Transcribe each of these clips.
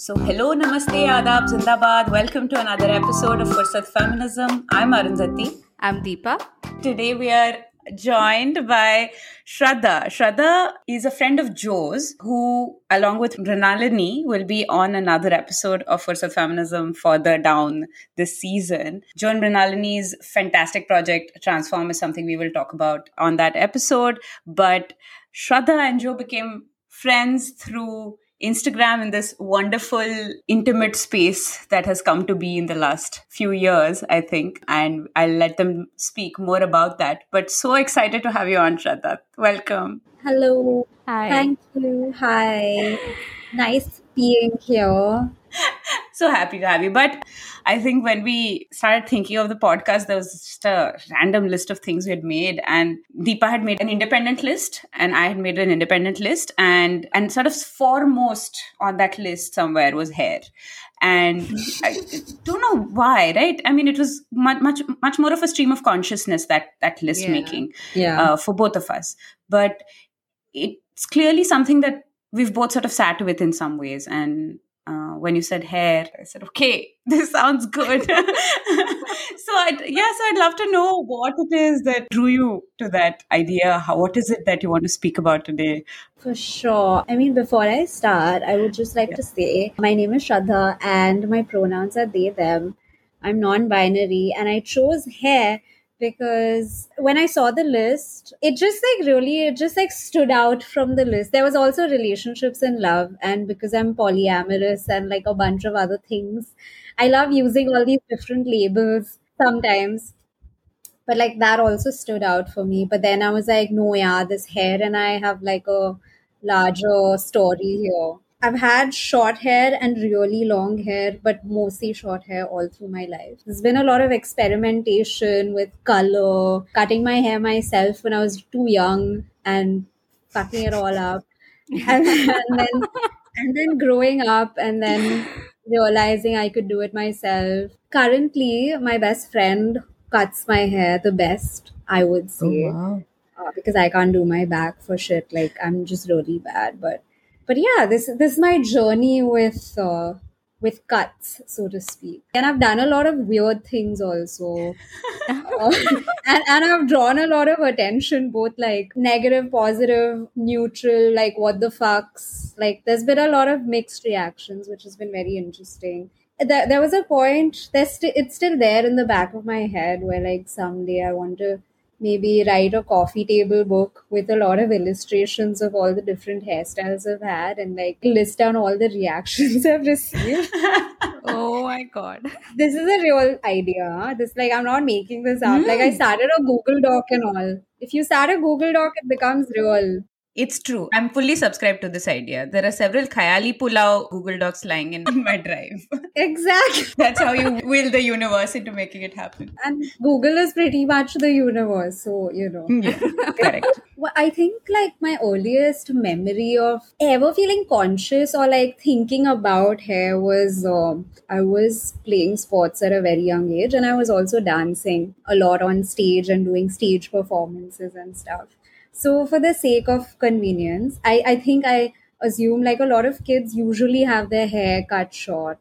So, hello, namaste, adab, zindabad. Welcome to another episode of Fursat Feminism. I'm Arundhati. I'm Deepa. Today we are joined by Shraddha. Shraddha is a friend of Joe's who, along with Mrinalini, will be on another episode of Fursat Feminism further down this season. Joe and Mrinalini's fantastic project, Transform, is something we will talk about on that episode. But Shraddha and Joe became friends through Instagram in this wonderful, intimate space that has come to be in the last few years, I think. And I'll let them speak more about that. But so excited to have you on, Shraddha. Welcome. Hello. Hi. Thank you. Hi. Nice being here. So happy to have you. But I think when we started thinking of the podcast, there was just a random list of things we had made, and Deepa had made an independent list, and I had made an independent list, and and sort of foremost on that list somewhere was hair, and I don't know why, right? I mean, it was much much much more of a stream of consciousness that that list Yeah. making Yeah. uh, for both of us, but it's clearly something that we've both sort of sat with in some ways and uh, when you said hair, I said, okay, this sounds good. so, I'd, yeah, so I'd love to know what it is that drew you to that idea. How, what is it that you want to speak about today? For sure. I mean, before I start, I would just like Yeah. to say my name is Shraddha and my pronouns are they, them. I'm non binary and I chose hair because when I saw the list, it just like really, it just like stood out from the list. There was also relationships and love, and because I'm polyamorous and like a bunch of other things, I love using all these different labels sometimes. But like that also stood out for me. But then I was like, no, yeah, this hair and I have like a larger story here. I've had short hair and really long hair, but mostly short hair all through my life. There's been a lot of experimentation with color, cutting my hair myself when I was too young and fucking it all up. And, and then and then growing up and then realizing I could do it myself. Currently, my best friend cuts my hair the best, I would say wow. uh, because I can't do my back for shit. Like I'm just really bad. But but yeah, this this is my journey with uh, with cuts, so to speak. And I've done a lot of weird things also, Uh, and and I've drawn a lot of attention, both like negative, positive, neutral, like what the fucks. Like there's been a lot of mixed reactions, which has been very interesting. There, there was a point. There's st- it's still there in the back of my head where like someday I want to maybe write a coffee table book with a lot of illustrations of all the different hairstyles I've had and like list down all the reactions I've received. oh my god. this is a real idea. This like I'm not making this up. Like I hmm. started a Google Doc and all. If you start a Google Doc, it becomes real. It's true. I'm fully subscribed to this idea. There are several Khayali Pulao Google Docs lying in my drive. Exactly. That's how you will the universe into making it happen. And Google is pretty much the universe, so you know. Yeah, correct. Well, I think like my earliest memory of ever feeling conscious or like thinking about hair was um, I was playing sports at a very young age and I was also dancing a lot on stage and doing stage performances and stuff. So for the sake of convenience, I, I think I assume like a lot of kids usually have their hair cut short.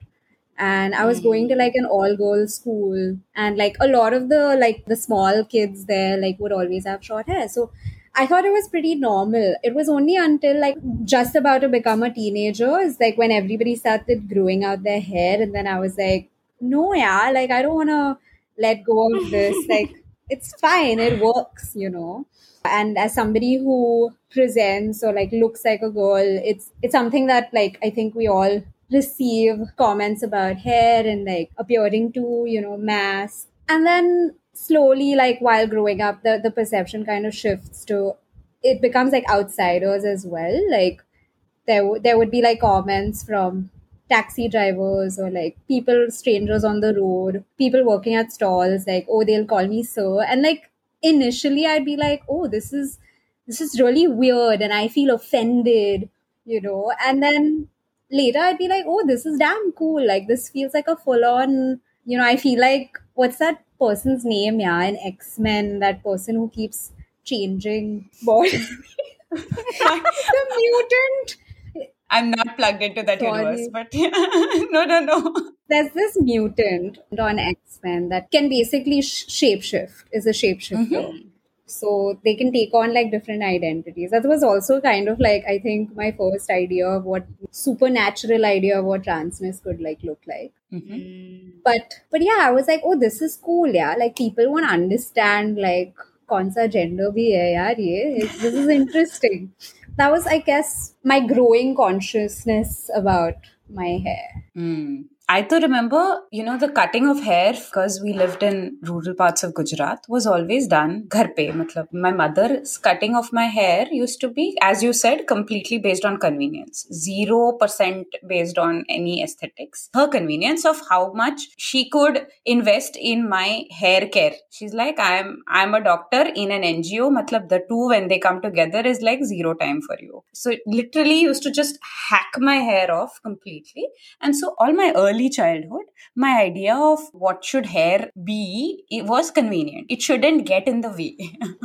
And i was going to hmm. like an all girls school. And like a lot of the like the small kids there like would always have short hair. So i thought it was pretty normal. It was only until like just about to become a teenager is like when everybody started growing out their hair. And then i was like no yeah like i don't want to let go of this. Like it's fine. It works you know and as somebody who presents or like looks like a girl it's it's something that like i think we all receive comments about hair and like appearing to you know mass. And then slowly like while growing up the the perception kind of shifts to it becomes like outsiders as well. Like there w- there would be like comments from taxi drivers or like people strangers on the road people working at stalls like oh they'll call me sir. And like initially i'd be like oh this is this is really weird and i feel offended you know and then later I'd be like, oh, this is damn cool. Like this feels like a full on, you know, I feel like what's that person's name, yeah, in X-Men, that person who keeps changing body. the mutant I'm not plugged into that Sorry. universe, but no, no, no. There's this mutant on X Men that can basically sh- shapeshift, is a shapeshifter. So they can take on like different identities. That was also kind of like, I think, my first idea of what supernatural idea of what transness could like look like. But but yeah, I was like, oh, this is cool, yeah. Like people want to understand like कौन सा gender भी है यार ये this is interesting. that was, I guess, my growing consciousness about my hair. Mm. I do remember, you know, the cutting of hair because we lived in rural parts of Gujarat was always done ghar pe. Matlab, my mother's cutting of my hair used to be, as you said, completely based on convenience. Zero percent based on any aesthetics. Her convenience of how much she could invest in my hair care. She's like, I'm I'm a doctor in an NGO. Matlab, the two when they come together is like zero time for you. So literally used to just hack my hair off completely. And so all my early early childhood, my idea of what should hair be it was convenient. It shouldn't get in the way.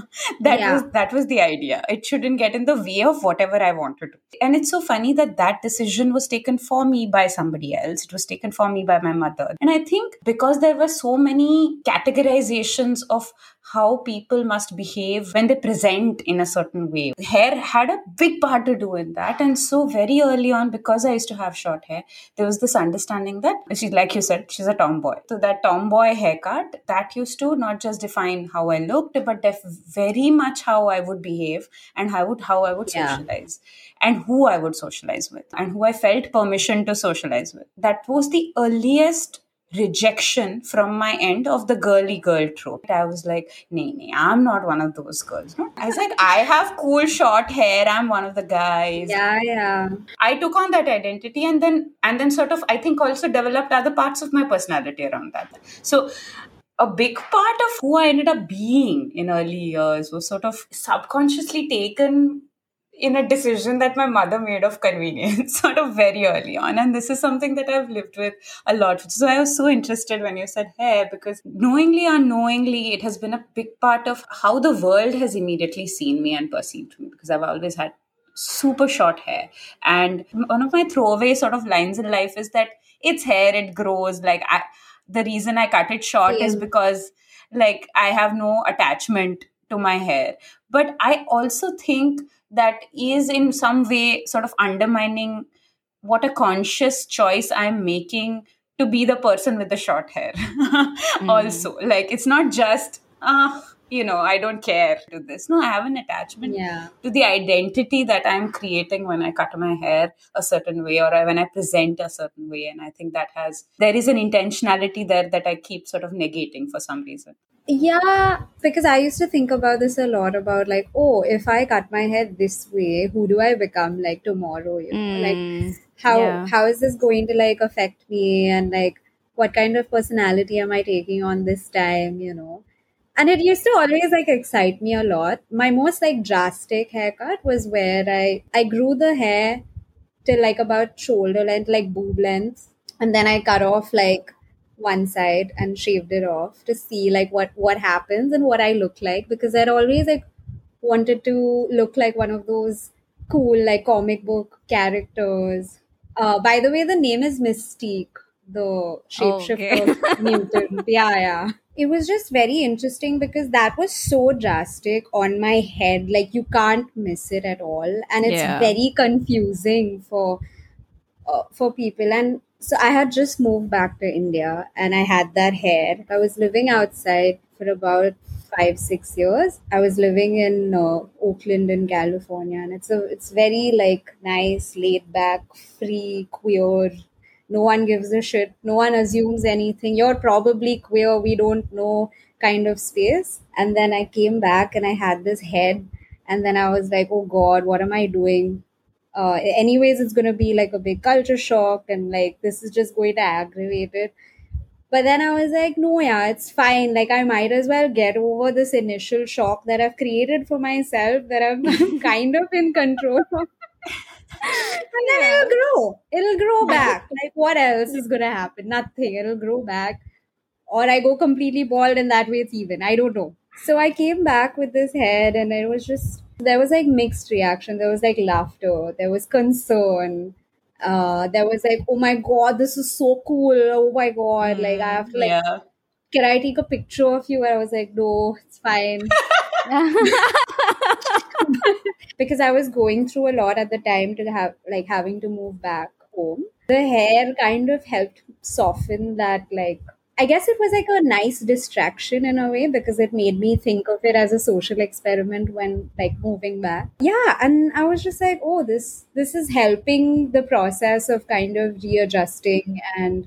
that Yeah. was that was the idea. It shouldn't get in the way of whatever I wanted to. And it's so funny that that decision was taken for me by somebody else. It was taken for me by my mother. And I think because there were so many categorizations of how people must behave when they present in a certain way. Hair had a big part to do in that. And so, very early on, because I used to have short hair, there was this understanding that she's, like you said, she's a tomboy. So, that tomboy haircut, that used to not just define how I looked, but def- very much how I would behave and how, would, how I would Yeah. socialize and who I would socialize with and who I felt permission to socialize with. That was the earliest rejection from my end of the girly girl trope. I was like, nee, nee, I'm not one of those girls. No. I was like, I have cool short hair. I'm one of the guys. Yeah, yeah. I took on that identity and then and then sort of I think also developed other parts of my personality around that. So a big part of who I ended up being in early years was sort of subconsciously taken in a decision that my mother made of convenience sort of very early on. And this is something that i've lived with a lot. So i was so interested when you said hair because knowingly or unknowingly it has been a big part of how the world has immediately seen me and perceived me because i've always had super short hair. And one of my throwaway sort of lines in life is that it's hair it grows. Like I, the reason i cut it short is because like i have no attachment to my hair. But i also think that is in some way sort of undermining what a conscious choice i'm making to be the person with the short hair. Also like it's not just uh you know i don't care to this. No i have an attachment Yeah. to the identity that i'm creating when i cut my hair a certain way or when i present a certain way. And i think that has there is an intentionality there that i keep sort of negating for some reason Yeah, because I used to think about this a lot about like, oh, if I cut my hair this way, who do I become like tomorrow? You know, like Mm, how yeah. how is this going to like affect me and like what kind of personality am I taking on this time? You know, and it used to always like excite me a lot. My most like drastic haircut was where I I grew the hair till like about shoulder length, like boob length, and then I cut off like one side and shaved it off to see like what what happens and what I look like because I'd always like wanted to look like one of those cool like comic book characters. Uh, by the way, the name is Mystique, the shapeshifter mutant. Yeah, yeah. It was just very interesting because that was so drastic on my head. Like you can't miss it at all, and it's Yeah. very confusing for uh, for people. And so I had just moved back to India, and I had that hair. I was living outside for about five six years. I was living in uh, Oakland in California, and it's a it's very like nice, laid back, free, queer. No one gives a shit. No one assumes anything. You're probably queer. We don't know kind of space. And then I came back and I had this head, and then I was like, oh God, what am I doing? Uh, anyways it's going to be like a big culture shock and like this is just going to aggravate it. But then i was like no yeah it's fine. Like i might as well get over this initial shock that i've created for myself that i'm kind of in control of. And then it'll grow. It'll grow back. Like what else is going to happen? Nothing. It'll grow back. Or i go completely bald and that way it's even. I don't know. So I came back with this head and it was just there was like mixed reaction. There was like laughter, there was concern. Uh, there was like, oh my god, this is so cool. Oh my god, like I have to like, yeah. can I take a picture of you? And I was like, no, it's fine. because I was going through a lot at the time to have like having to move back home. The hair kind of helped soften that like I guess it was like a nice distraction in a way because it made me think of it as a social experiment when like moving back. Yeah, and I was just like, oh, this this is helping the process of kind of readjusting and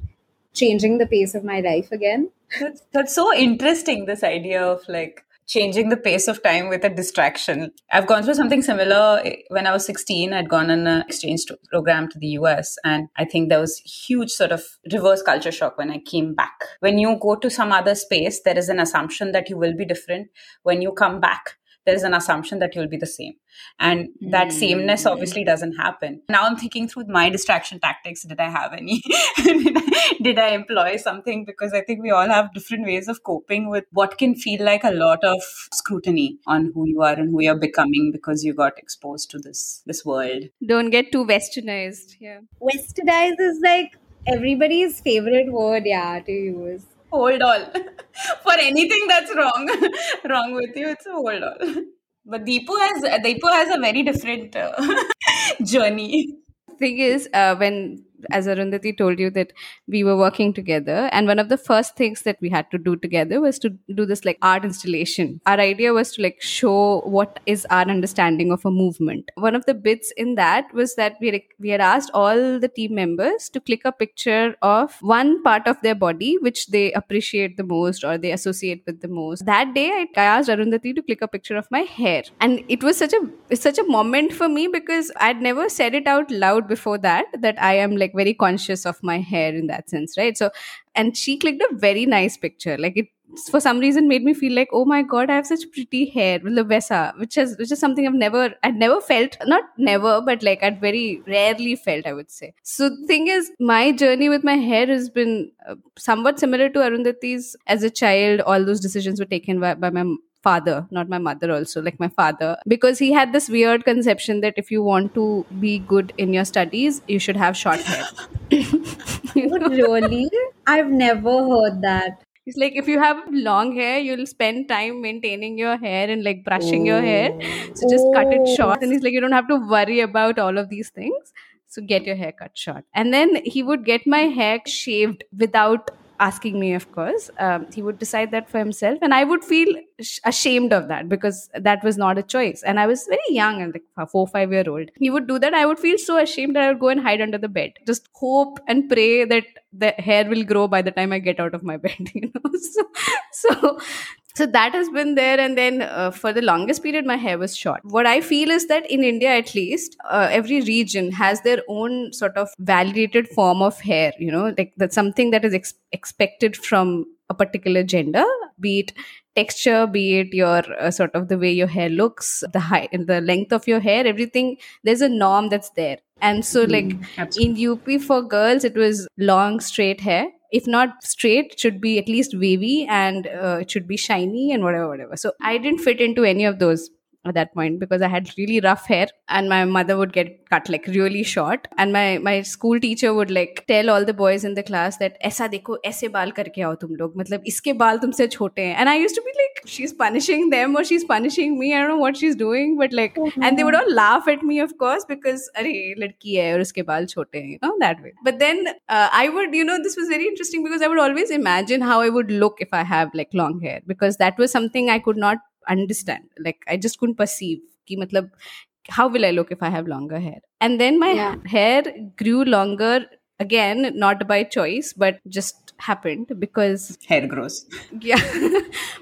changing the pace of my life again. That's that's so interesting. This idea of like changing the pace of time with a distraction. I've gone through something similar eh, when I was 16. I'd gone on an exchange program to the US, and I think there was huge sort of reverse culture shock when I came back. When you go to some other space, there is an assumption that you will be different. When you come back, there is an assumption that you'll be the same. And that mm. sameness obviously doesn't happen. Now i'm thinking through my distraction tactics. Did i have any? Did, I, did i employ something? Because i think we all have different ways of coping with what can feel like a lot of scrutiny on who you are and who you're becoming because you got exposed to this this world. Don't get too westernized. Yeah. Westernized is like everybody's favorite word yeah to use hold all. For anything that's wrong wrong with you it's a hold all. But Deepu has Deepu has a very different uh, journey. Thing is uh, when as Arundhati told you that we were working together and one of the first things that we had to do together was to do this like art installation. Our idea was to like show what is our understanding of a movement. One of the bits in that was that we we had asked all the team members to click a picture of one part of their body which they appreciate the most or they associate with the most. That day i, asked arundhati to click a picture of my hair. And it was such a such a moment for me because i'd never said it out loud before that that i am like very conscious of my hair in that sense right? So and she clicked a very nice picture. Like it for some reason made me feel like oh my god i have such pretty hair. With the vesa which is which is something i've never i'd never felt not never but like i'd very rarely felt i would say. So the thing is my journey with my hair has been uh, somewhat similar to arundhati's as a child. All those decisions were taken by, by my father, not my mother, also, like my father, because he had this weird conception that if you want to be good in your studies, you should have short hair. really? I've never heard that. It's like if you have long hair, you'll spend time maintaining your hair and like brushing oh. your hair. So just oh. cut it oh. short. And he's like, you don't have to worry about all of these things. So get your hair cut short. And then he would get my hair shaved without asking me of course. Um, he would decide that for himself and i would feel sh- ashamed of that because that was not a choice. And i was very young and like four five year old. He would do that. I would feel so ashamed that i would go and hide under the bed. Just hope and pray that the hair will grow by the time i get out of my bed you know? So so so that has been there and then uh, for the longest period my hair was short. What i feel is that in india at least uh, every region has their own sort of validated form of hair you know like that's something that is ex- expected from a particular gender be it texture be it your uh, sort of the way your hair looks the height the length of your hair everything there's a norm that's there. And so like mm, in UP for girls it was long straight hair if not straight, should be at least wavy and uh, it should be shiny and whatever, whatever. So I didn't fit into any of those at that point because I had really rough hair and my mother would get cut like really short and my my school teacher would like tell all the boys in the class that ऐसा देखो ऐसे बाल करके आओ तुम लोग मतलब इसके बाल तुमसे छोटे हैं and I used to be like she's punishing them or she's punishing me I don't know what she's doing but like mm-hmm. and they would all laugh at me of course because अरे लड़की है और उसके बाल छोटे हैं you know that way but then uh, I would you know this was very interesting because I would always imagine how I would look if I have like long hair because that was something I could not understand. Like i just couldn't perceive ki matlab how will i look if i have longer hair? And then my yeah. hair grew longer again not by choice but just happened because hair grows. Yeah.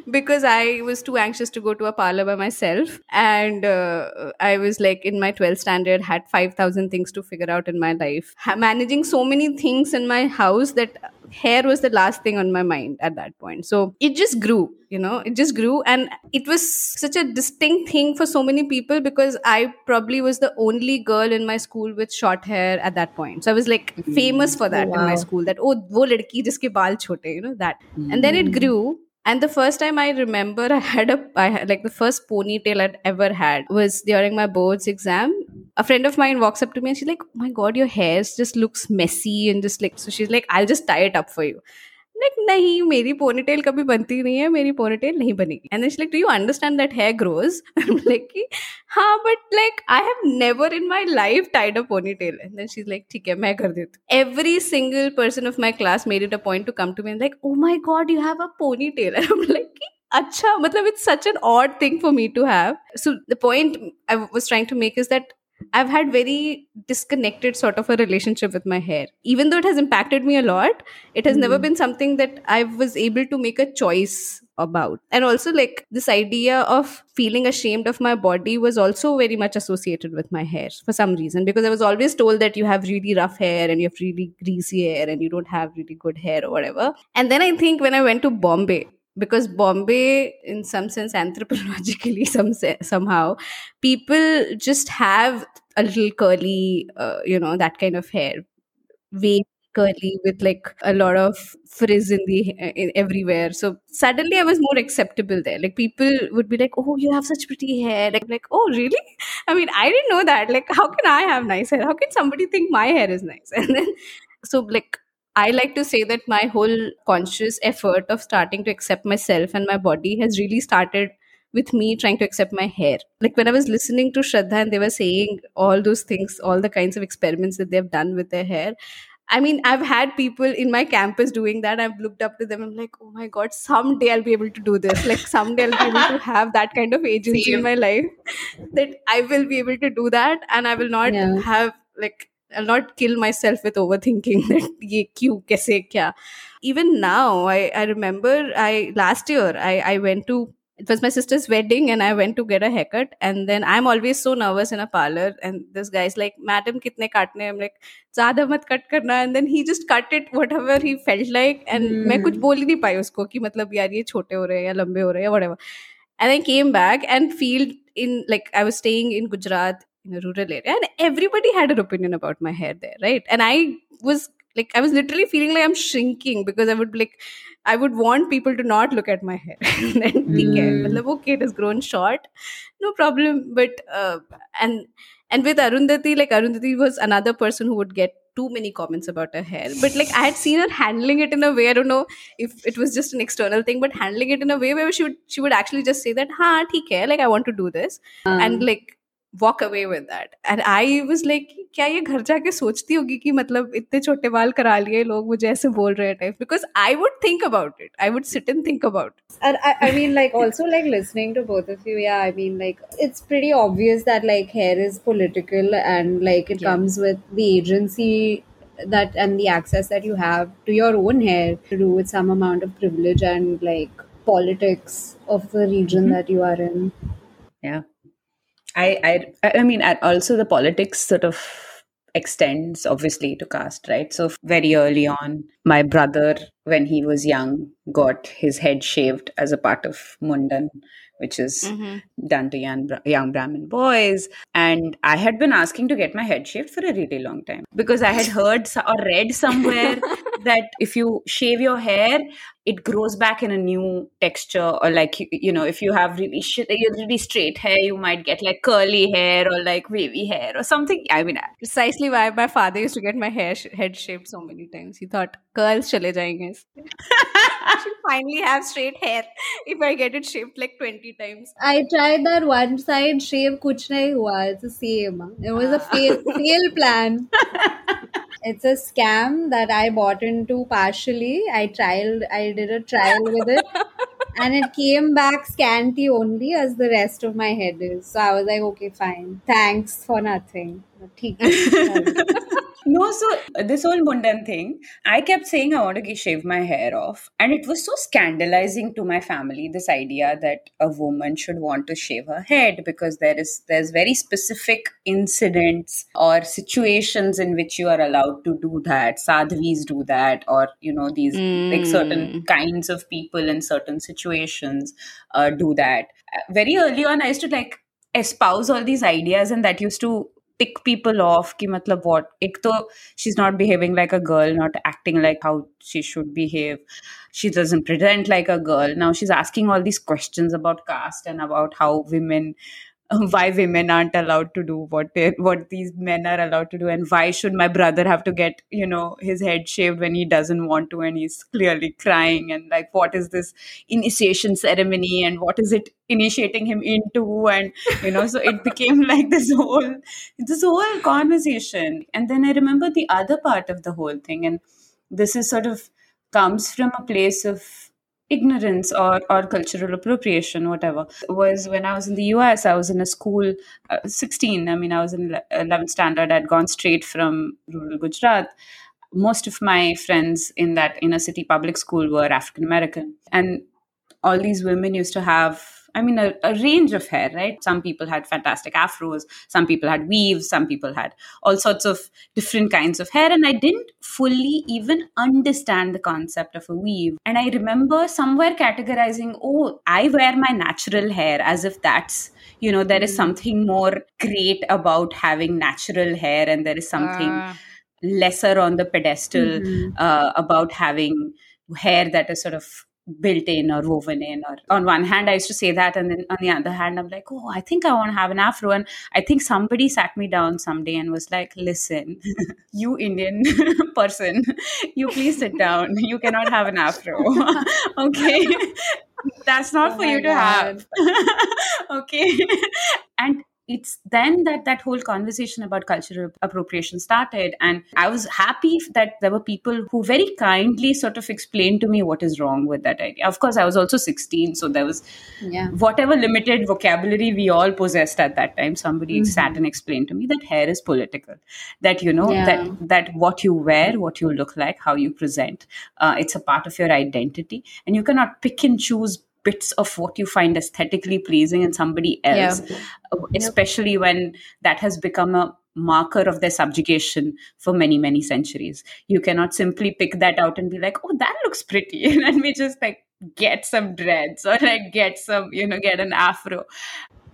Because i was too anxious to go to a parlor by myself and uh, i was like in my 12th standard had 5000 things to figure out in my life. Managing so many things in my house that hair was the last thing on my mind at that point. So it just grew, you know, it just grew. And it was such a distinct thing for so many people because I probably was the only girl in my school with short hair at that point. So I was like mm. famous for that wow. in my school that, oh, wo ladki jiske baal chote, you know, that. And then it grew And the first time I remember I had a I had like the first ponytail I'd ever had was during my boards exam. A friend of mine walks up to me and she's like, oh my god, your hair just looks messy and just like so she's like, I'll just tie it up for you. Like नहीं, मेरी ponytail कभी बनती नहीं है, मेरी ponytail नहीं बनेगी। And it's like do you understand that hair grows like कि हाँ but like I have never in my life tied a ponytail and then she is like ठीक है, मैं कर देती हूँ. Every single person of my class made it a point to come to me like oh my god you have a pony ponytail like कि अच्छा मतलब it's such an odd thing for me to have so the point I was trying to make is that I've had very disconnected sort of a relationship with my hair. Even though it has impacted me a lot, it has never hmm. been something that I was able to make a choice about. And also, like, this idea of feeling ashamed of my body was also very much associated with my hair for some reason because I was always told that you have really rough hair and you have really greasy hair and you don't have really good hair or whatever. And then I think when I went to Bombay, because bombay in some sense anthropologically some se- somehow people just have a little curly uh, you know that kind of hair. Wavy curly with like a lot of frizz in the in everywhere. So suddenly i was more acceptable there. Like people would be like oh you have such pretty hair. Like like oh really? I mean i didn't know that. Like how can i have nice hair? How can somebody think my hair is nice? And then so like I like to say that my whole conscious effort of starting to accept myself and my body has really started with me trying to accept my hair. Like when I was listening to Shraddha and they were saying all those things, all the kinds of experiments that they've done with their hair. I mean, I've had people in my campus doing that. I've looked up to them. I'm like, oh my God, someday I'll be able to do this. Like, someday I'll be able to have that kind of agency in my life that I will be able to do that. And I will not Yeah. have, like, I'll not kill myself with overthinking that ye kyun, kaise, kya. Even now, I, I remember I last year I, I went to it was my sister's wedding and I went to get a haircut and then I'm always so nervous in a parlor and this guy's like, Madam kitne kaatne? I'm like, ज़्यादा मत cut करना and then he just cut it whatever he felt like and Hmm. मैं कुछ बोल ही नहीं पाई उसको कि मतलब यार ये छोटे हो रहे हैं या लंबे हो रहे हैं whatever and I came back and feel in like I was staying in Gujarat in a rural area. And everybody had an opinion about my hair there right? And i was like i was literally feeling like i'm shrinking because i would be like i would want people to not look at my hair and think mm. like, okay it has grown short. No problem. But uh, and and with arundhati like arundhati was another person who would get too many comments about her hair. But like i had seen her handling it in a way i don't know if it was just an external thing but handling it in a way where she would she would actually just say that ha theek hai like i want to do this. Um. and like walk away with that and I was like क्या ये घर जाके सोचती होगी कि मतलब इतने छोटे बाल करा लिए लोग मुझे ऐसे बोल रहे type because I would think about it I would sit and think about it. and I, I mean like also like listening to both of you yeah i mean like it's pretty obvious that like hair is political and like it Yeah. comes with the agency that and the access that you have to your own hair to do with some amount of privilege and like politics of the region Mhm. that you are in Yeah. I, I I mean and also the politics sort of extends obviously to caste, right? So very early on, my brother, when he was young, got his head shaved as a part of Mundan, which is mm-hmm. done to young, young Brahmin boys. And I had been asking to get my head shaved for a really long time because I had heard or read somewhere that if you shave your hair, it grows back in a new texture. Or like, you, you know, if you have really, sh- really straight hair, you might get like curly hair or like wavy hair or something. I mean, Precisely why my father used to get my hair sh- head shaved so many times. He thought curls chale jayenge. I should finally have straight hair if I get it shaved like 20 times. I tried that one side shave kuch nahi hua. It's the same. It was a ah. fail, fail plan. It's a scam that I bought into partially. I tried I did a trial with it and it came back scanty only as the rest of my head is. So I was like, okay, fine. Thanks for nothing. No, so uh, this whole Mundan thing, I kept saying I want to shave my hair off. And it was so scandalizing to my family, this idea that a woman should want to shave her head because there is there's very specific incidents or situations in which you are allowed to do that. Sadhvis do that, or you know, these mm. like certain hmm. kinds of people in certain situations uh, do that. Uh, very early on, I used to like espouse all these ideas and that used to tick people off ki matlab what? ek to she's not behaving like a girl not acting like how she should behave. She doesn't pretend like a girl. Now she's asking all these questions about caste and about how women why women aren't allowed to do what they what these men are allowed to do and why should my brother have to get you know his head shaved when he doesn't want to and he's clearly crying? And like what is this initiation ceremony? And what is it initiating him into? And you know so it became like this whole this whole conversation. And then i remember the other part of the whole thing and this is sort of comes from a place of ignorance or, or cultural appropriation, whatever, was when I was in the US, I was in a school, uh, 16, I mean, I was in 11th standard, I'd gone straight from rural Gujarat. Most of my friends in that inner city public school were African American. And all these women used to have I mean, a, a, range of hair, right? Some people had fantastic afros, some people had weaves, some people had all sorts of different kinds of hair. And I didn't fully even understand the concept of a weave. And I remember somewhere categorizing, oh, I wear my natural hair as if that's, you know, there is hmm. something more great about having natural hair and there is something. Uh. lesser on the pedestal mm-hmm. uh, about having hair that is sort of built in or woven in or on one hand i used to say that and then on the other hand i'm like oh i think i want to have an afro. And i think somebody sat me down someday and was like listen you indian person you please sit down. You cannot have an afro okay? That's not oh for you to God. have okay? And it's then that that whole conversation about cultural appropriation started and i was happy that there were people who very kindly sort of explained to me what is wrong with that idea of course i was also 16 so there was yeah. whatever limited vocabulary we all possessed at that time somebody mm-hmm. sat and explained to me that hair is political that you know yeah. that that what you wear what you look like how you present uh, it's a part of your identity and you cannot pick and choose bits of what you find aesthetically pleasing in somebody else yeah. Uh, especially yep. when that has become a marker of their subjugation for many many centuries you cannot simply pick that out and be like oh that looks pretty let me just like get some dreads or like get some you know get an afro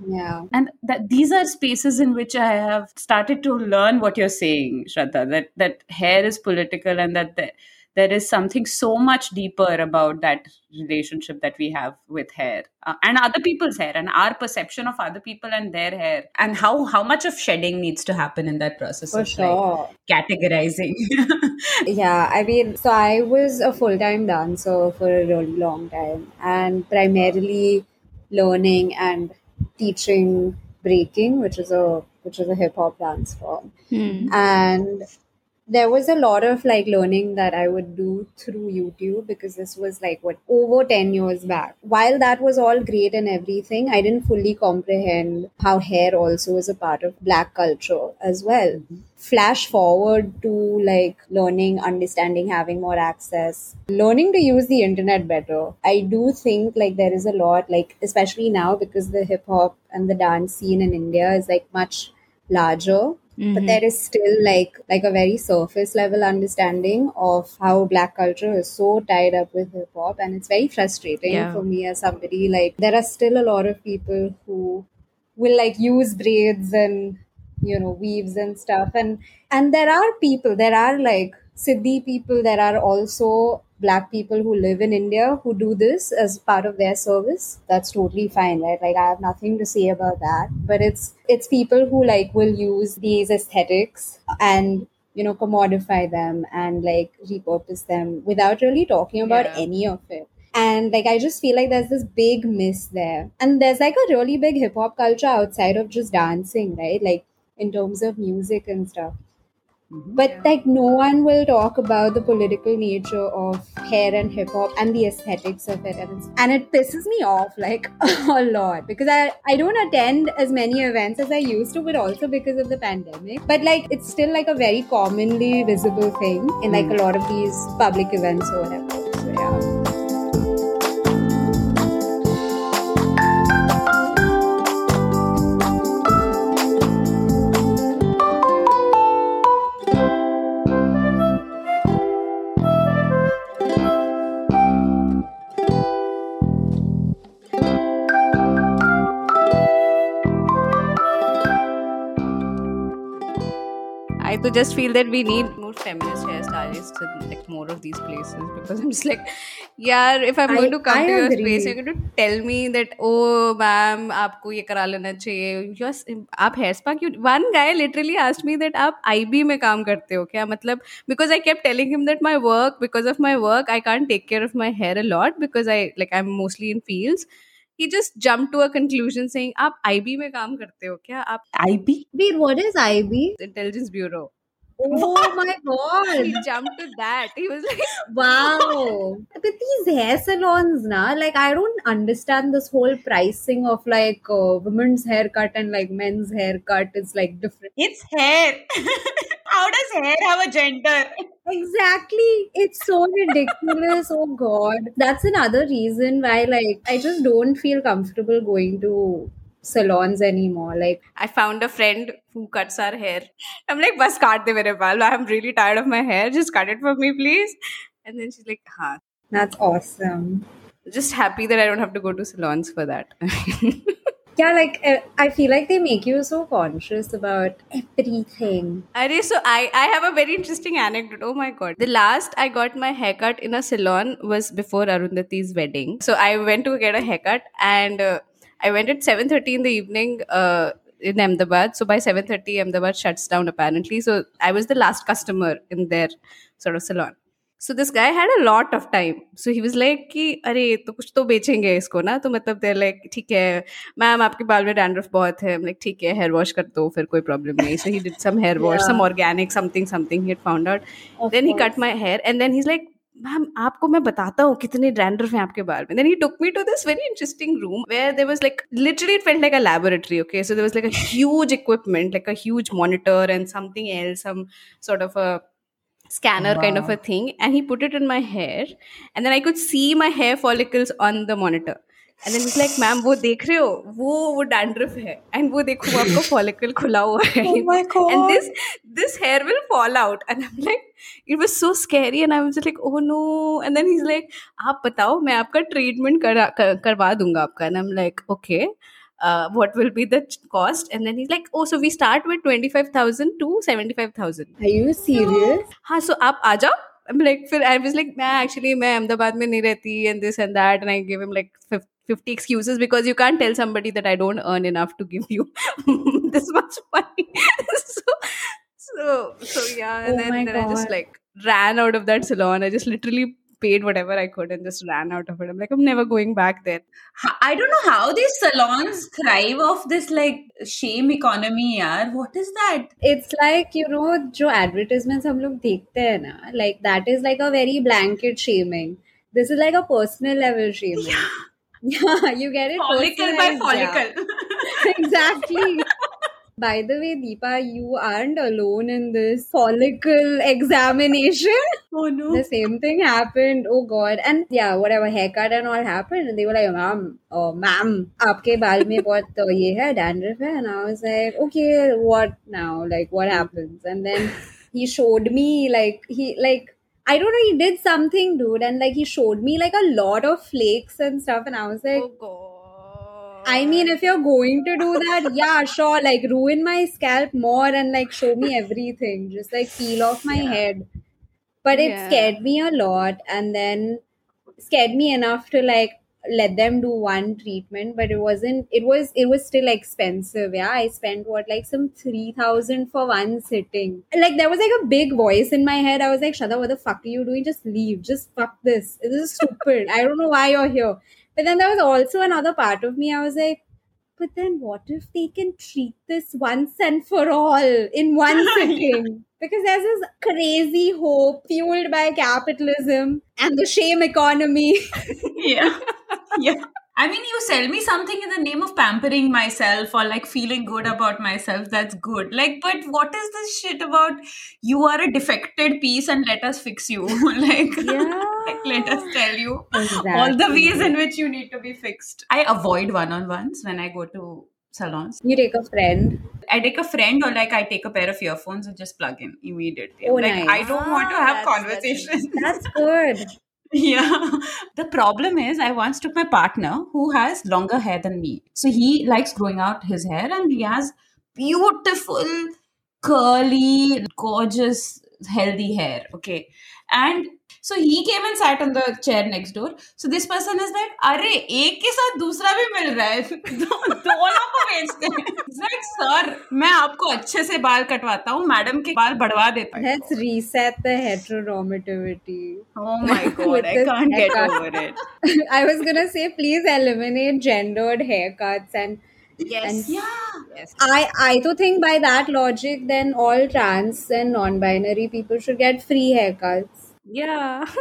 yeah and that these are spaces in which i have started to learn what you're saying shraddha that that hair is political and that the, there is something so much deeper about that relationship that we have with hair uh, and other people's hair and our perception of other people and their hair and how how much of shedding needs to happen in that process For of sure. like categorizing yeah i mean so i was a full-time dancer for a really long time and primarily learning and teaching breaking which is a which is a hip hop dance form hmm. and there was a lot of like learning that I would do through YouTube because this was like what over 10 years back. While that was all great and everything, I didn't fully comprehend how hair also is a part of black culture as well. Flash forward to like learning, understanding, having more access, learning to use the internet better. I do think like there is a lot, like, especially now because the hip hop and the dance scene in India is like much larger Mm-hmm. but there is still like like a very surface level understanding of how black culture is so tied up with hip hop and it's very frustrating yeah. for me as somebody like there are still a lot of people who will like use braids and you know weaves and stuff and and there are people there are like Siddi people there are also black people who live in India who do this as part of their service, that's totally fine, right? Like I have nothing to say about that. But it's it's people who like will use these aesthetics and you know commodify them and like repurpose them without really talking about yeah. any of it. And like I just feel like there's this big miss there. And there's like a really big hip hop culture outside of just dancing, right? Like in terms of music and stuff. Mm-hmm. But yeah. like no one will talk about the political nature of hair and hip hop and the aesthetics of it, and, and it pisses me off like a lot because I I don't attend as many events as I used to, but also because of the pandemic. But like it's still like a very commonly visible thing in like mm. a lot of these public events or whatever. So yeah. I to just feel that we need more feminist hairstylists in like more of these places because I'm just like, yeah, if I'm I- going to come I to your agree. space, you're going to tell me that, oh, ma'am, आपको ये करा लेना चाहिए. Yes, आप hair spa क्यों? One guy literally asked me that आप IB में काम करते हो क्या? मतलब because I kept telling him that my work, because of my work, I can't take care of my hair a lot because I like I'm mostly in fields. He just jumped to a conclusion saying आप IB में काम करते हो क्या? आप IB? Wait, what is IB? Intelligence Bureau. Oh my god He jumped to that. He was like, Wow. But these hair salons now, like I don't understand this whole pricing of like uh, women's haircut and like men's haircut is like different. It's hair. How does hair have a gender? Exactly. It's so ridiculous. oh god. That's another reason why like I just don't feel comfortable going to salons anymore. Like I found a friend who cuts our hair. I'm like, bus cut de mere baal. I'm really tired of my hair. Just cut it for me, please. And then she's like, huh. that's awesome. Just happy that I don't have to go to salons for that. Yeah, like uh, I feel like they make you so conscious about everything. Arey, so I, I have a very interesting anecdote. Oh my god. The last I got my haircut in a salon was before Arundhati's wedding. So I went to get a haircut and uh, I went at 7.30 in the evening uh, in Ahmedabad. So by 7.30, Ahmedabad shuts down apparently. So I was the last customer in their sort of salon. So this guy had a lot of time so he was like कि अरे तो कुछ तो बेचेंगे इसको ना? तो मतलब देर लाइक ठीक है मैम आपके बाल में डैंड्रफ बहुत है. लाइक ठीक है हेयर वॉश कर दो फिर कोई प्रॉब्लम नहीं. So he did some hair wash some organic something something he found out then he cut my hair and then he is like ma'am आपको मैं बताता हूँ कितने डैंड्रफ हैं आपके बाल में. Then he took me to this very interesting room where there was like literally it felt like a laboratory okay so there was like a huge equipment like a huge monitor and something else some sort of a scanner wow. kind of a thing and he put it in my hair and then i could see my hair follicles on the monitor. And then he's like ma'am वो देख रहे हो? वो वो dandruff है and वो देखो वो आपका फॉलिकल खुला हुआ है. And this this hair will fall out and I am like it was so scary and I was like oh no and then he is like आप बताओ मैं आपका ट्रीटमेंट करा करवा दूँगा आपका and I am like okay okay. uh, what will be the cost and then he's like oh so we start with 25000 to 75000 Are you serious? हाँ so आप आ जाओ I'm like फिर I was like मैं actually मैं अहमदाबाद में नहीं रहती and this and that and I gave him like fif- 50 excuses because you can't tell somebody that I don't earn enough to give you this much money so so so yeah and Oh then, my then I just God. like ran out of that salon I just literally paid whatever I could and just ran out of it. I'm like, I'm never going back there. I don't know how these salons thrive off this like shame economy, yaar. What is that? It's like, you know, jo advertisements hum log dekhte hai na, like that is like a very blanket shaming. This is like a personal level shaming. Yeah. Yeah, you get it. Follicle by follicle. Yeah. exactly. By the way, Deepa, you aren't alone in this follicle examination. oh no. The same thing happened. Oh God! And yeah, whatever haircut and all happened, and they were like, "Ma'am, oh ma'am, आपके बाल में बहुत uh, ये है dandruff है." And I was like, "Okay, what now? Like, what happens?" And then he showed me like he like I don't know. He did something, dude, and like he showed me like a lot of flakes and stuff, and I was like. oh god I mean, if you're going to do that, yeah, sure. Like, ruin my scalp more and like show me everything. Just like peel off my head. But it Yeah. scared me a lot, and then scared me enough to like let them do one treatment. But it wasn't. It was. It was still expensive. Yeah, I spent what like some three thousand for one sitting. Like there was like a big voice in my head. I was like, Shada, what the fuck are you doing? Just leave. Just fuck this. This is stupid. I don't know why you're here. But then there was also another part of me. I was like, but then what if they can treat this once and for all in one sitting? Because there's this crazy hope fueled by capitalism and the shame economy. yeah. Yeah. I mean, you sell me something in the name of pampering myself or like feeling good about myself. That's good. Like, but what is this shit about you are a defected piece and let us fix you? like, like, let us tell you all the ways in which you need to be fixed. I avoid one on ones when I go to salons. You take a friend. I take a friend or like I take a pair of earphones and just plug in immediately. Oh, like, nice. I don't want to Ah, have that's conversations. That's good. Yeah. The problem is, I once took my partner who has longer hair than me. So he likes growing out his hair and he has beautiful, curly, gorgeous, healthy hair. Okay. And so he came and sat on the chair next door so this person is like अरे एक के साथ दूसरा भी मिल रहा है दोनों को भेजते हैं लाइक सर मैं आपको अच्छे से बाल कटवाता हूँ मैडम के बाल बढ़वा देता हूँ that's reset the heteronormativity oh my god I can't get over it I was gonna say please eliminate gendered hair cuts and Yes. And yeah. Yes. I I do think by that logic, then all trans and non-binary people should get free haircuts. Yeah.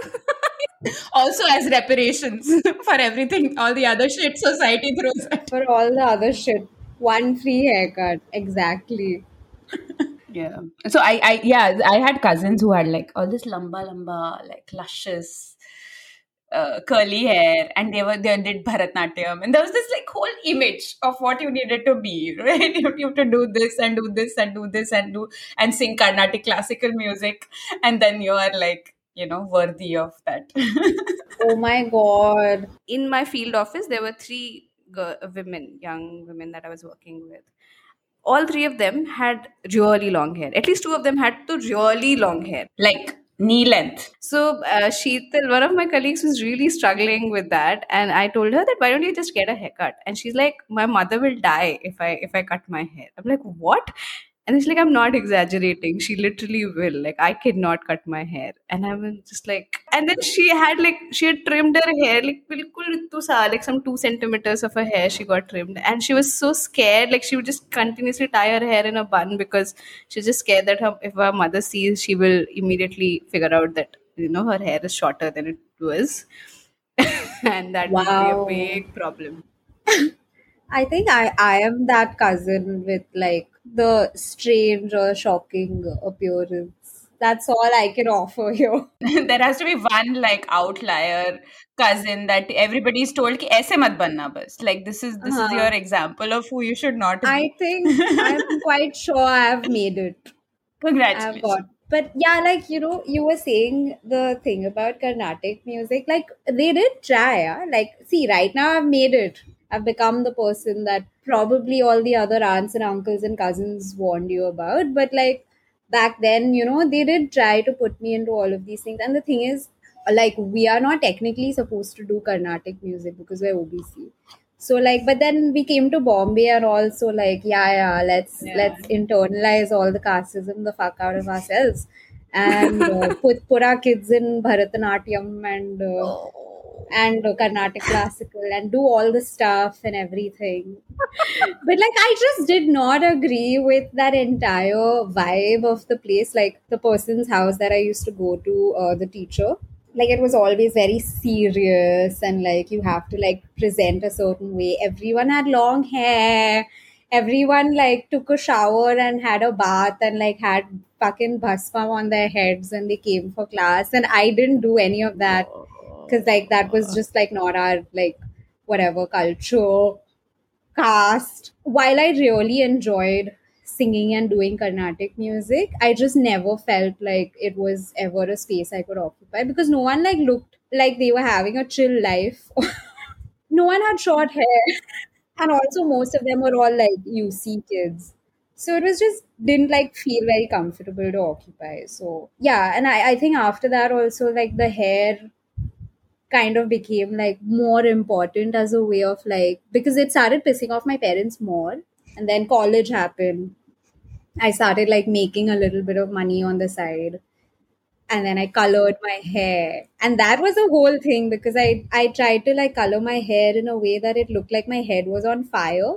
Also as reparations for everything, all the other shit society throws at. For all the other shit, one free haircut. Exactly. Yeah. So I, I, yeah, I had cousins who had like all this lamba lamba, like luscious, uh, curly hair, and they were they did Bharatnatyam, and there was this like whole image of what you needed to be, right? You, you have to do this and do this and do this and do and sing Carnatic classical music, and then you are like you know worthy of that. Oh my god. In my field office, there were three girl, women, young women that I was working with. All three of them had really long hair. At least two of them had the really long hair. like knee length. So uh, Sheetal, one of my colleagues, was really struggling with that, and I told her that why don't you just get a haircut? And she's like, my mother will die if I if I cut my hair. I'm like, what? And it's like I'm not exaggerating. She literally will. Like I cannot cut my hair, and I was just like. And then she had like she had trimmed her hair like bilkul rittu sa, like some two centimeters of her hair she got trimmed, and she was so scared. Like she would just continuously tie her hair in a bun because she's just scared that her, if her mother sees, she will immediately figure out that you know her hair is shorter than it was, and that Wow. would be a big problem. I think I, I am that cousin with like the strange or shocking appearance. That's all I can offer you. there has to be one like outlier cousin that everybody's told ki aise mat banna bas. Like this is this uh-huh. is your uh-huh. example of who you should not be. I think I'm quite sure I have made it. Congratulations. Got, but yeah, like you know, you were saying the thing about Carnatic music. Like they did try, yeah? Like, see, right now I've made it. I've become the person that probably all the other aunts and uncles and cousins warned you about. But like back then, you know, they did try to put me into all of these things. And the thing is, like, we are not technically supposed to do Carnatic music because we're OBC. So like, but then we came to Bombay and also like, yeah, yeah, let's Yeah. let's internalize all the casteism the fuck out of ourselves and uh, put put our kids in Bharatanatyam and uh, and Carnatic classical and do all the stuff and everything. but like, I just did not agree with that entire vibe of the place. Like the person's house that I used to go to, uh, the teacher. Like it was always very serious and like you have to like present a certain way. Everyone had long hair. Everyone like took a shower and had a bath and like had fucking bhasma on their heads and they came for class. And i didn't do any of that because like that was uh-huh. just like not our like whatever culture caste. While i really enjoyed singing and doing carnatic music i just never felt like it was ever a space i could occupy because no one like looked like they were having a chill life. No one had short hair. And also most of them were all like uc kids. So it was just didn't like feel very comfortable to occupy. So yeah. And i, I think after that also like the hair kind of became like more important as a way of like because it started pissing off my parents more and then college happened. I started like making a little bit of money on the side and then i colored my hair. And that was a whole thing because i i tried to like color my hair in a way that it looked like my head was on fire.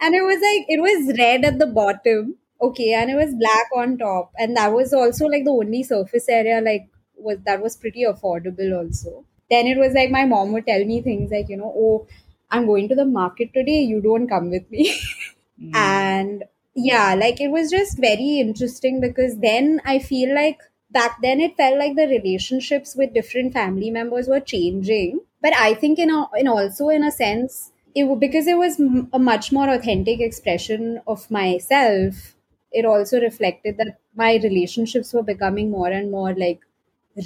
And it was like it was red at the bottom okay and it was black on top. And that was also like the only surface area like was that was pretty affordable also then it was like my mom would tell me things like you know oh i'm going to the market today you don't come with me. Hmm. And yeah like it was just very interesting because then i feel like back then it felt like the relationships with different family members were changing. But i think in a in also in a sense it because it was a much more authentic expression of myself it also reflected that my relationships were becoming more and more like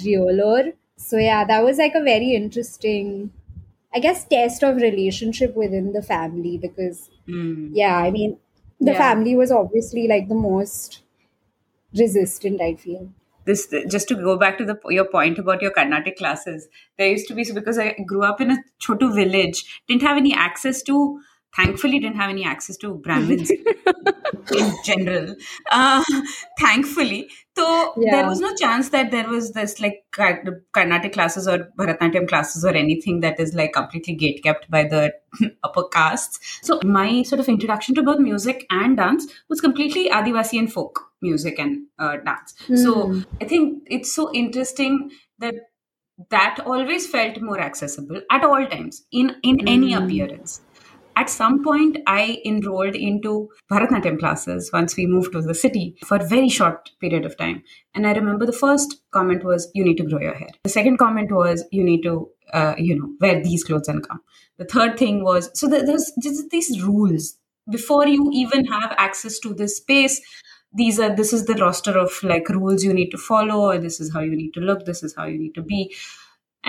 realer so yeah that was like a very interesting i guess test of relationship within the family because Mm. yeah i mean the Yeah. family was obviously like the most resistant, I feel. This just to go back to the your point about your Carnatic classes. There used to be so because I grew up in a chotu village, didn't have any access to thankfully didn't have any access to Brahmins in general. Uh, thankfully, so Yeah. there was no chance that there was this like Carnatic classes or Bharatanatyam classes or anything that is like completely gate kept by the upper castes. So my sort of introduction to both music and dance was completely Adivasi and folk music and uh, dance. So I think it's so interesting that that always felt more accessible at all times in in any appearance at some point i enrolled into bharatanatyam classes once we moved to the city for a very short period of time. And i remember the first comment was you need to grow your hair. The second comment was you need to uh, you know wear these clothes and come. The third thing was so there- there's just these rules. Before you even have access to this space these are this is the roster of like rules you need to follow or this is how you need to look this is how you need to be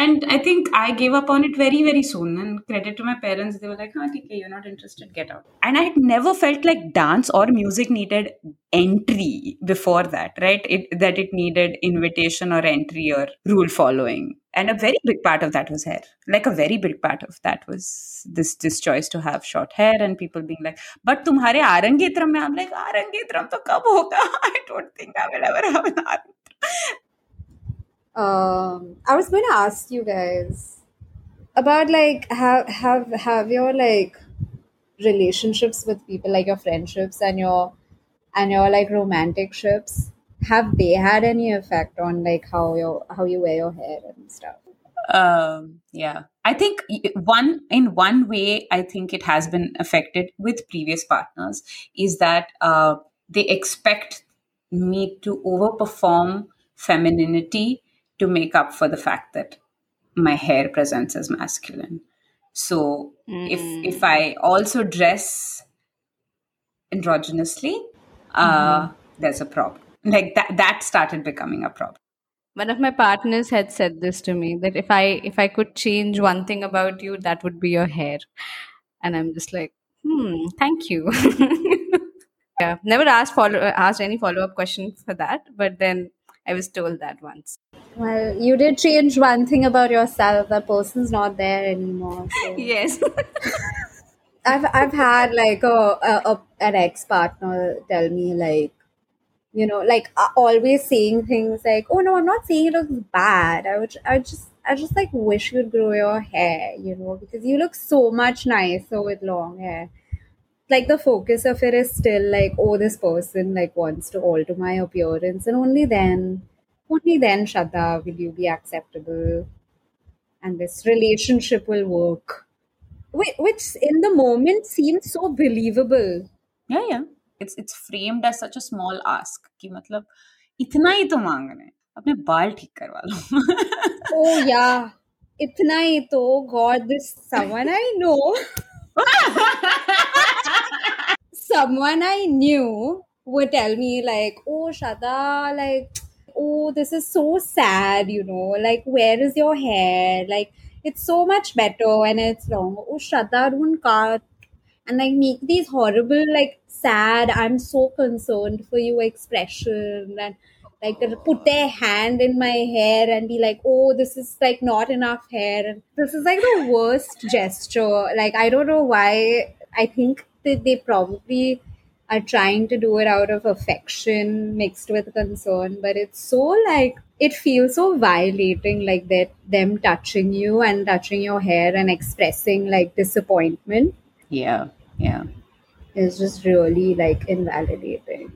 and i think i gave up on it very very soon. And credit to my parents they were like huh, TK, you're not interested get out. And i had never felt like dance or music needed entry before that right? It that it needed invitation or entry or rule following. And a very big part of that was hair. Like a very big part of that was this this choice to have short hair and people being like but tumhare arangetram mein i'm like arangetram to kab hoga? I don't think i will ever have an arangetram Um, I was going to ask you guys about like have have have your like relationships with people like your friendships and your and your like romantic ships have they had any effect on like how your how you wear your hair and stuff? um yeah i think one in one way i think it has been affected with previous partners is that uh, they expect me to overperform femininity to make up for the fact that my hair presents as masculine. So if if i also dress androgynously uh there's a problem. Like that that started becoming a problem. One of my partners had said this to me that if I if I could change one thing about you, that would be your hair. And I'm just like, hmm, thank you. yeah, never asked follow asked any follow up question for that, but then I was told that once. Well, you did change one thing about yourself. That person's not there anymore. So. Yes. I've I've had like a, a, a an ex partner tell me like you know like always saying things like oh no I'm not saying it looks bad I would I just I just like wish you'd grow your hair you know because you look so much nicer with long hair like the focus of it is still like oh this person like wants to alter my appearance and only then only then Shraddha will you be acceptable and this relationship will work Whi- which in the moment seemed so believable yeah yeah it's it's framed as such a small ask कि मतलब इतना ही तो मांग रहे हैं अपने बाल ठीक करवा लो oh yeah itna hi to god this someone i know someone i knew would tell me like oh Shraddha like oh this is so sad you know like where is your hair? Like it's so much better when it's long oh Shraddha don't cut. And like make these horrible like sad i'm so concerned for you expression and like put their hand in my hair and be like oh this is like not enough hair. This is like the worst gesture. Like i don't know why. I think that they probably are trying to do it out of affection mixed with concern but it's so like it feels so violating like that them touching you and touching your hair and expressing like disappointment yeah yeah it's just really like invalidating.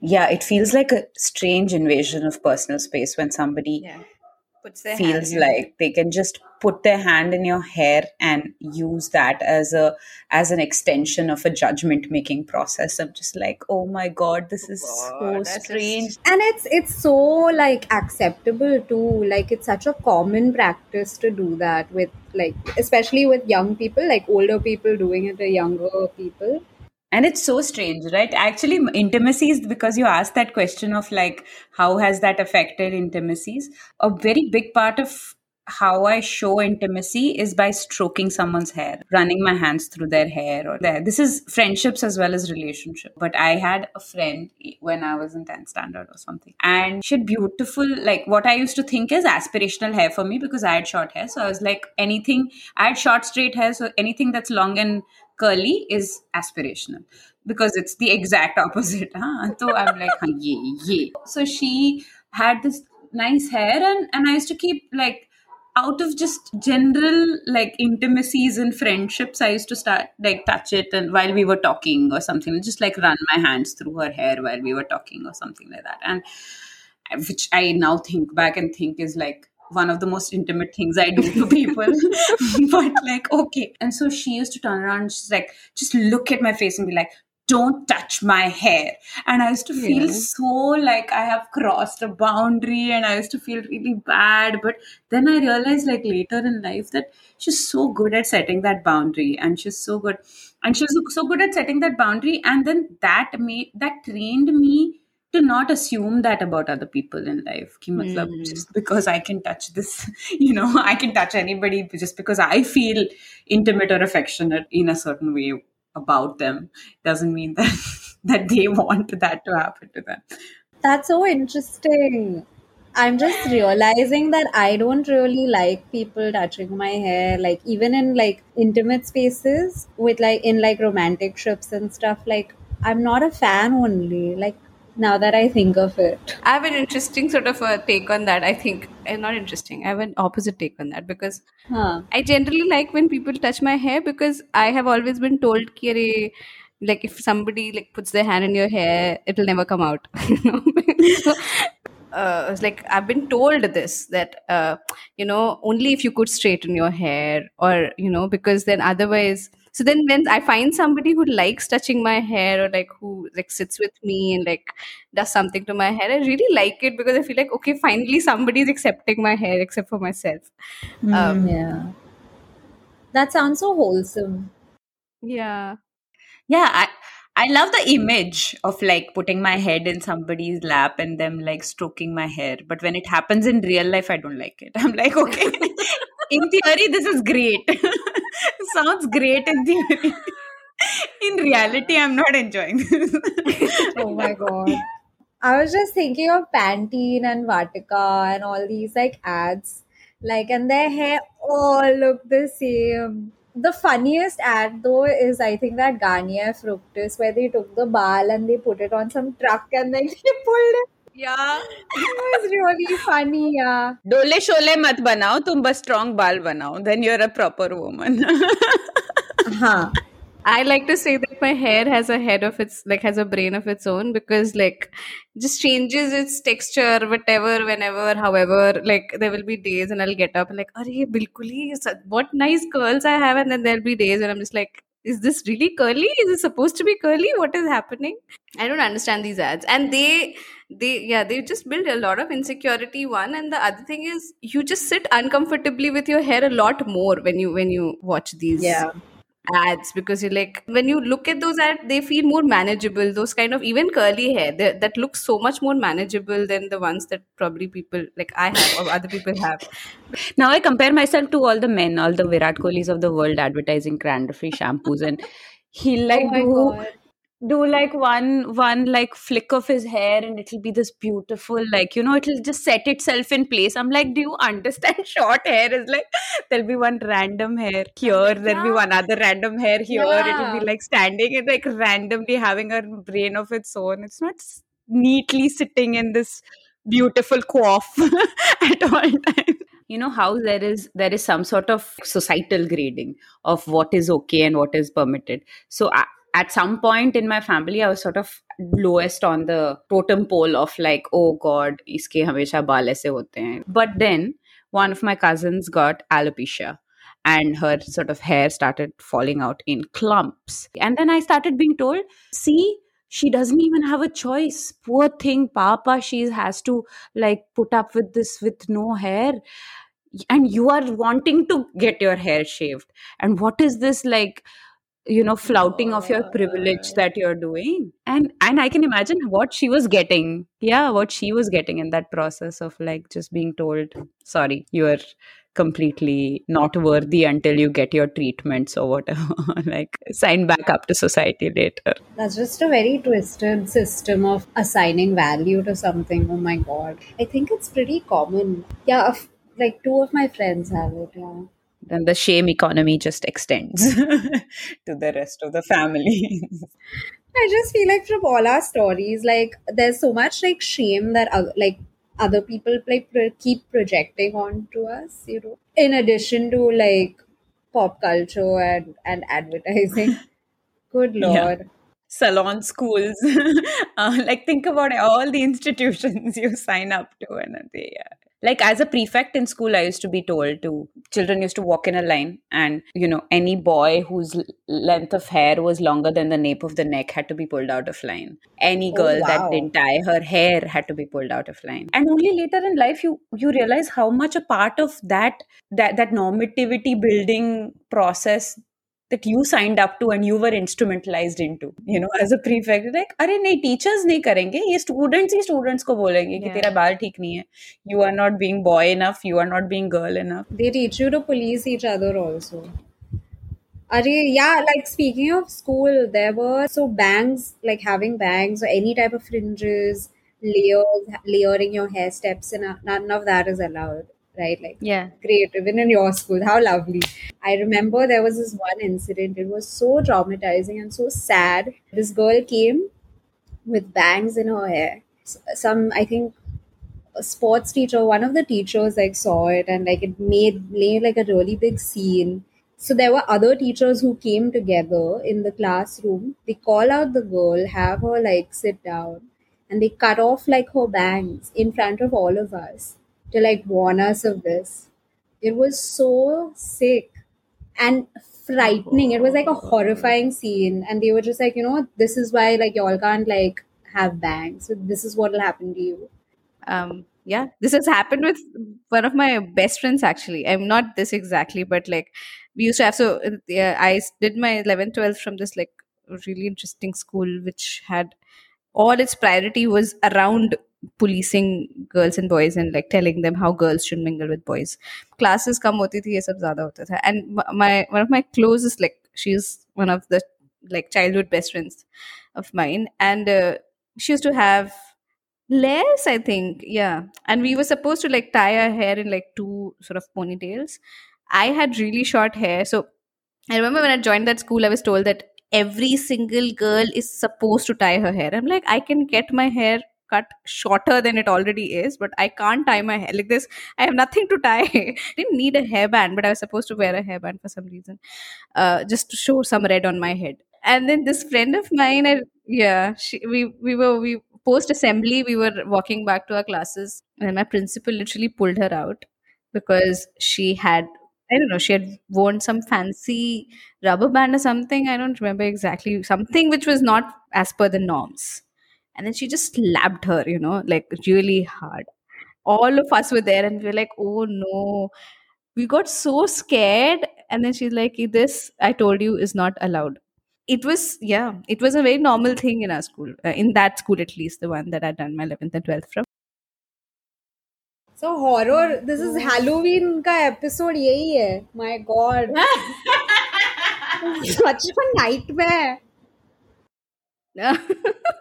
yeah it feels like a strange invasion of personal space when somebody yeah. Puts their feels like they can just put their hand in your hair and use that as a as an extension of a judgment making process i'm just like oh my god this is oh God, so that's just- strange And it's it's so like acceptable too. Like it's such a common practice to do that with like especially with young people, like older people doing it to younger people. And it's so strange right actually intimacies because you asked that question of like how has that affected intimacies a very big part of how I show intimacy is by stroking someone's hair, running my hands through their hair or there. This is friendships as well as relationship. But I had a friend when I was in 10th standard or something, and she had beautiful, like what I used to think is aspirational hair for me because I had short hair. So I was like, anything, I had short straight hair, so anything that's long and curly is aspirational because it's the exact opposite. Huh? So I'm like, yeah, yeah. So she had this nice hair and, and I used to keep like out of just general like intimacies and friendships, I used to start like touch it and while we were talking or something, just like run my hands through her hair while we were talking or something like that. And which I now think back and think is like one of the most intimate things I do to people. but like, okay. And so she used to turn around and she's like, just look at my face and be like, don't touch my hair. And I used to feel yeah. so like I have crossed a boundary and I used to feel really bad. But then I realized like later in life that she's so good at setting that boundary and she's so good and she's so good at setting that boundary. And then that made that trained me to not assume that about other people in life. Ki, matlab, mm. Just because I can touch this, you know, I can touch anybody just because I feel intimate or affectionate in a certain way about them doesn't mean that that they want that to happen to them that's so interesting i'm just realizing that i don't really like people touching my hair like even in like intimate spaces with like in like romantic trips and stuff like i'm not a fan only like now that I think of it. I have an interesting sort of a take on that. I think, uh, not interesting, I have an opposite take on that because huh. I generally like when people touch my hair because I have always been told, Kire, like if somebody like puts their hand in your hair, it'll never come out. so, uh, it's like I've been told this that uh, you know only if you could straighten your hair or you know because then otherwise so then when i find somebody who likes touching my hair or like who like sits with me and like does something to my hair i really like it because i feel like okay finally somebody is accepting my hair except for myself mm, um, yeah that sounds so wholesome yeah yeah I, I love the image of like putting my head in somebody's lap and them like stroking my hair. But when it happens in real life, I don't like it. I'm like, okay, in theory, this is great. Sounds great in theory. in reality, I'm not enjoying this. oh my god. I was just thinking of Pantene and Vatika and all these like ads. Like, and their hair all look the same. The funniest ad though is I think that Garnier Fructis where they took the ball and they put it on some truck and then they pulled it yeah. It was really funny yeah. Dole shole mat banao tum bas strong bal banao. Then you're a proper woman. Huh I like to say that my hair has a head of its like has a brain of its own because like just changes its texture whatever whenever however like there will be days and I'll get up and like are bilkuli what nice curls I have and then there'll be days when I'm just like is this really curly? Is it supposed to be curly? What is happening? I don't understand these ads. And they they yeah they just build a lot of insecurity one and the other thing is you just sit uncomfortably with your hair a lot more when you when you watch these yeah. ads because you're like when you look at those ads they feel more manageable those kind of even curly hair they, that looks so much more manageable than the ones that probably people like i have or other people have. Now i compare myself to all the men all the virat kohlis of the world advertising cranberry free shampoos and he like oh do do like one one like flick of his hair and it'll be this beautiful like you know it'll just set itself in place. I'm like do you understand short hair is like there'll be one random hair here oh there'll be one other random hair here. Yeah. it'll be like standing and like randomly having a brain of its own. It's not neatly sitting in this beautiful coif at all times. You know how there is there is some sort of societal grading of what is okay and what is permitted. So I, at some point in my family, I was sort of lowest on the totem pole of like, oh God, iske hamesha baal aise hote hain. But then one of my cousins got alopecia and her sort of hair started falling out in clumps. And then I started being told, see, she doesn't even have a choice. Poor thing, Papa, she has to like put up with this with no hair. And you are wanting to get your hair shaved. And what is this like? You know flouting of your privilege that you're doing and and i can imagine what she was getting yeah what she was getting in that process of like just being told sorry you are completely not worthy until you get your treatments or whatever. like sign back up to society later. That's just a very twisted system of assigning value to something. Oh my god. I think it's pretty common. Yeah, like two of my friends have it, yeah. Then the shame economy just extends to the rest of the family. I just feel like from all our stories, like there's so much like shame that uh, like other people like pro- keep projecting onto us, you know. In addition to like pop culture and and advertising. Good lord. Yeah. Salon schools, uh, like think about all the institutions you sign up to, and they, like as a prefect in school i used to be told to children used to walk in a line and you know any boy whose length of hair was longer than the nape of the neck had to be pulled out of line any oh, girl oh, wow. that didn't tie her hair had to be pulled out of line and only later in life you you realize how much a part of that that that normativity building process that you signed up to and you were instrumentalized into you know as a prefect like अरे नहीं teachers नहीं करेंगे ये students ही students को बोलेंगे yeah. कि तेरा बाल ठीक नहीं है you are not being boy enough you are not being girl enough they teach you to police each other also Are yeah, like speaking of school, there were so bangs, like having bangs or any type of fringes, layers, layering your hair steps, and none of that is allowed right? Like, yeah, great. Even in your school, how lovely. I remember there was this one incident. It was so traumatizing and so sad. This girl came with bangs in her hair. Some, I think, a sports teacher, one of the teachers, like saw it and like it made made like a really big scene. So there were other teachers who came together in the classroom. They call out the girl, have her like sit down, and they cut off like her bangs in front of all of us to like warn us of this. It was so sick and frightening. It was like a horrifying scene. And they were just like, you know, this is why like y'all can't like have bangs. This is what will happen to you. Um yeah, this has happened with one of my best friends actually. I'm not this exactly, but like we used to have so yeah, I did my 11th 12th from this like really interesting school which had all its priority was around policing girls and boys and like telling them how girls should mingle with boys. Classes kam hoti thi ye sab zyada hota tha and my one of my closest like she's one of the like childhood best friends of mine. And uh, she used to have less i think. Yeah. And we were supposed to like tie our hair in like two sort of ponytails. I had really short hair. So i remember when i joined that school i was told that every single girl is supposed to tie her hair. I'm like i can get my hair cut shorter than it already is, but I can't tie my hair like this. I have nothing to tie. didn't need a hairband, but I was supposed to wear a hairband for some reason, uh, just to show some red on my head. And then this friend of mine, I, yeah, she, we we were we post assembly, we were walking back to our classes, and my principal literally pulled her out because she had I don't know, she had worn some fancy rubber band or something. I don't remember exactly. Something which was not as per the norms and then she just slapped her you know like really hard. All of us were there and we are like oh no. We got so scared and then she's like this i told you is not allowed. It was yeah it was a very normal thing in our school uh, in that school at least the one that i'd done my 11th and 12th from. So horror this is halloween ka episode yahi hai. My god. Such a nightmare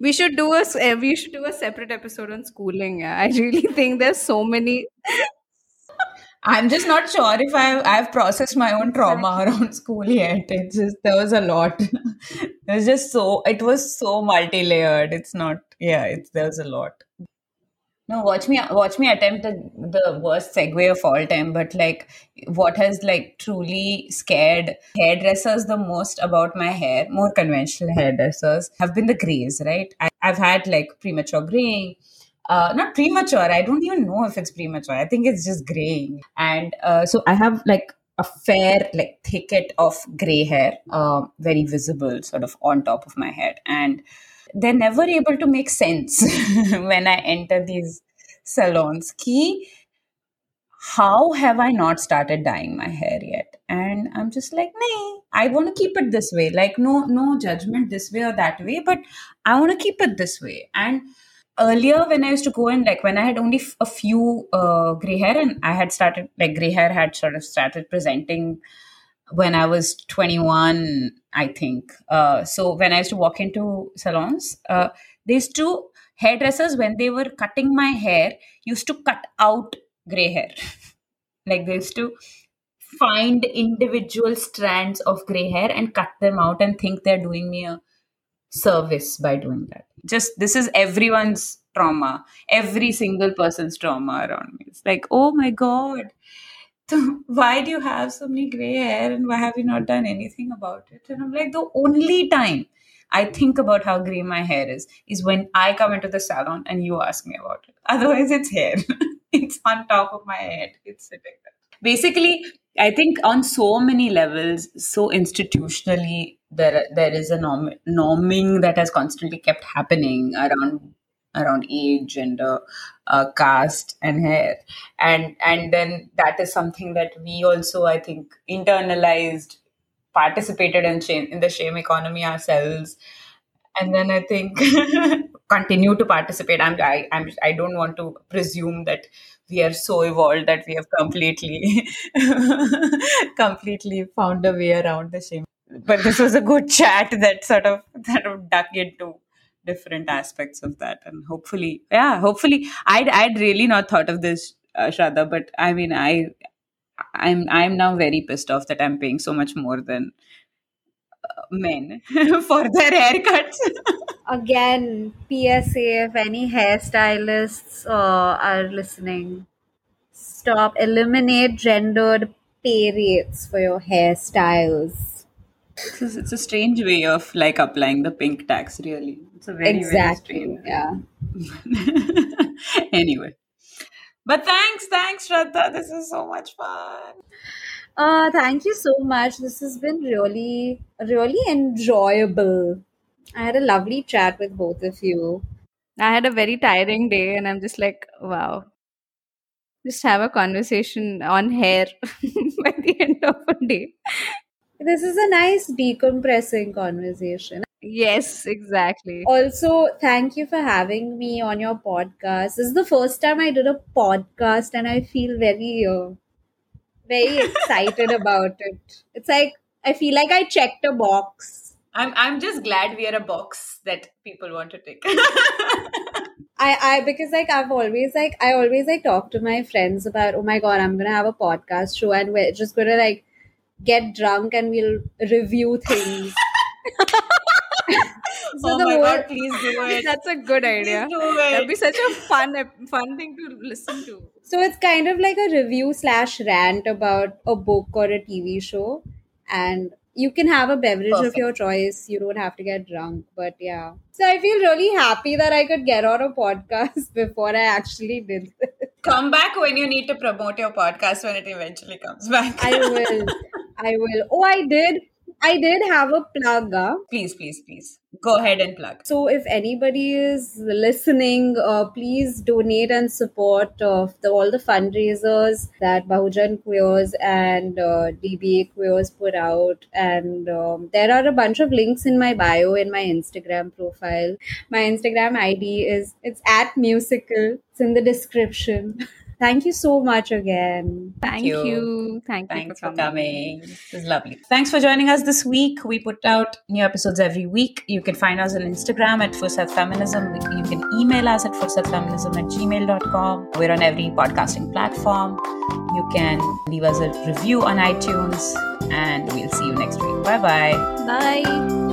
we should do a eh, we should do a separate episode on schooling. Yeah. I really think there's so many. I'm just not sure if I've I've processed my own trauma around school yet. It's just there was a lot. it was just so it was so multi layered. It's not yeah. It's there was a lot. No, watch me watch me attempt the, the worst segue of all time. But like, what has like truly scared hairdressers the most about my hair, more conventional hairdressers, have been the grays. Right? I, I've had like premature graying. Uh, not premature. I don't even know if it's premature. I think it's just graying. And uh, so I have like a fair like thicket of gray hair, uh, very visible, sort of on top of my head, and they're never able to make sense when I enter these salons. Ki, how have I not started dyeing my hair yet? And I'm just like, nah, I want to keep it this way. Like, no, no judgment this way or that way, but I want to keep it this way. And earlier when I used to go in, like when I had only f- a few uh, gray hair, and I had started like gray hair had sort of started presenting when I was 21, I think. Uh, so when I used to walk into salons, uh, these two hairdressers, when they were cutting my hair, used to cut out gray hair. like they used to find individual strands of gray hair and cut them out and think they're doing me a service by doing that. Just this is everyone's trauma, every single person's trauma around me. It's like, oh my god, why do you have so many gray hair and why have you not done anything about it? And I'm like, the only time I think about how gray my hair is is when I come into the salon and you ask me about it. Otherwise, it's hair. it's on top of my head. It's sitting there. Basically, I think on so many levels, so institutionally, there there is a norm, norming that has constantly kept happening around around age uh, uh, caste and hair, and and then that is something that we also I think internalized, participated in shame, in the shame economy ourselves, and then I think continue to participate. I'm I, I'm I don't want to presume that we are so evolved that we have completely completely found a way around the shame. But this was a good chat that sort of that sort of dug into different aspects of that. And hopefully yeah hopefully i'd i'd really not thought of this uh, Shraddha, but i mean i i'm i'm now very pissed off that i'm paying so much more than uh, men for their haircuts. Again, PSA if any hairstylists uh, are listening, stop, eliminate gendered pay rates for your hairstyles. it's, a- it's a strange way of like applying the pink tax really it's a very exactly. very Yeah. anyway but thanks thanks Shraddha this is so much fun Uh, thank you so much. This has been really, really enjoyable. I had a lovely chat with both of you. I had a very tiring day, and I'm just like, wow. Just have a conversation on hair by the end of a day. This is a nice decompressing conversation. Yes, exactly. Also, thank you for having me on your podcast. This is the first time I did a podcast, and I feel very, uh, very excited about it. It's like I feel like I checked a box. I'm I'm just glad we are a box that people want to tick. I, I because like I've always like I always like talk to my friends about oh my god I'm gonna have a podcast show and we're just gonna like get drunk and we'll review things. so oh the my more god, please do it. That's a good idea. Please do That'd be such a fun, fun thing to listen to. so it's kind of like a review slash rant about a book or a TV show, and you can have a beverage of your choice. You don't have to get drunk, but yeah. So I feel really happy that I could get on a podcast before I actually did this. Come back when you need to promote your podcast when it eventually comes back. I will. I will. Oh, I did. I did have a plug. huh? please, please, please. Go ahead and plug. So, if anybody is listening, uh, please donate and support uh, the, all the fundraisers that Bahujan Queers and uh, DBA Queers put out. And um, there are a bunch of links in my bio in my Instagram profile. My Instagram ID is it's at musical. It's in the description. Thank you so much again. Thank you. you. Thank you Thanks for for coming. coming. This is lovely. Thanks for joining us this week. We put out new episodes every week. You can find us on Instagram at Fursat Feminism. You can email us at fursatfeminism at gmail.com. We're on every podcasting platform. You can leave us a review on iTunes, and we'll see you next week. Bye bye. Bye.